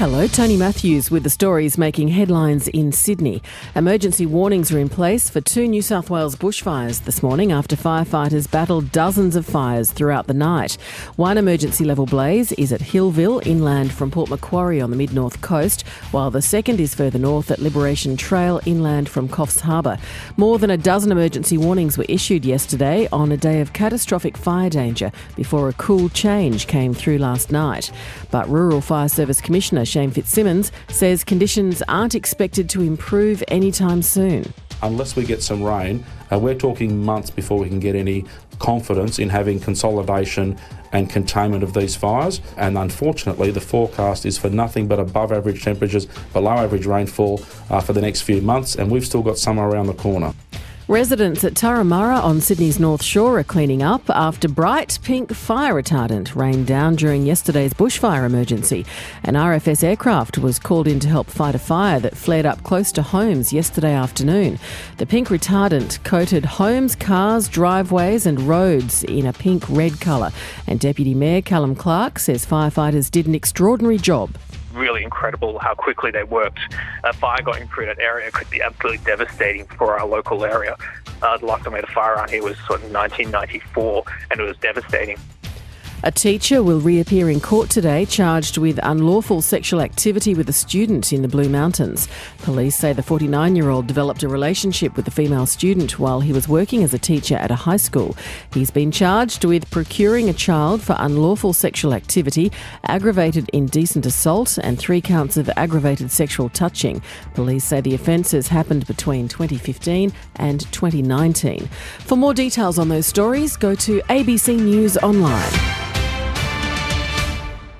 Hello, Tony Matthews with the stories making headlines in Sydney. Emergency warnings are in place for two New South Wales bushfires this morning after firefighters battled dozens of fires throughout the night. One emergency level blaze is at Hillville, inland from Port Macquarie on the mid north coast, while the second is further north at Liberation Trail, inland from Coffs Harbour. More than a dozen emergency warnings were issued yesterday on a day of catastrophic fire danger before a cool change came through last night. But Rural Fire Service Commissioner Shane Fitzsimmons says conditions aren't expected to improve anytime soon. Unless we get some rain, uh, we're talking months before we can get any confidence in having consolidation and containment of these fires. And unfortunately, the forecast is for nothing but above average temperatures, below average rainfall uh, for the next few months, and we've still got summer around the corner. Residents at Turramurra on Sydney's North Shore are cleaning up after bright pink fire retardant rained down during yesterday's bushfire emergency. An RFS aircraft was called in to help fight a fire that flared up close to homes yesterday afternoon. The pink retardant coated homes, cars, driveways, and roads in a pink red colour. And Deputy Mayor Callum Clark says firefighters did an extraordinary job really incredible how quickly they worked. A fire going through that area could be absolutely devastating for our local area. Uh, the last time we had a fire around here was sort of 1994, and it was devastating. A teacher will reappear in court today charged with unlawful sexual activity with a student in the Blue Mountains. Police say the 49 year old developed a relationship with the female student while he was working as a teacher at a high school. He's been charged with procuring a child for unlawful sexual activity, aggravated indecent assault, and three counts of aggravated sexual touching. Police say the offences happened between 2015 and 2019. For more details on those stories, go to ABC News Online.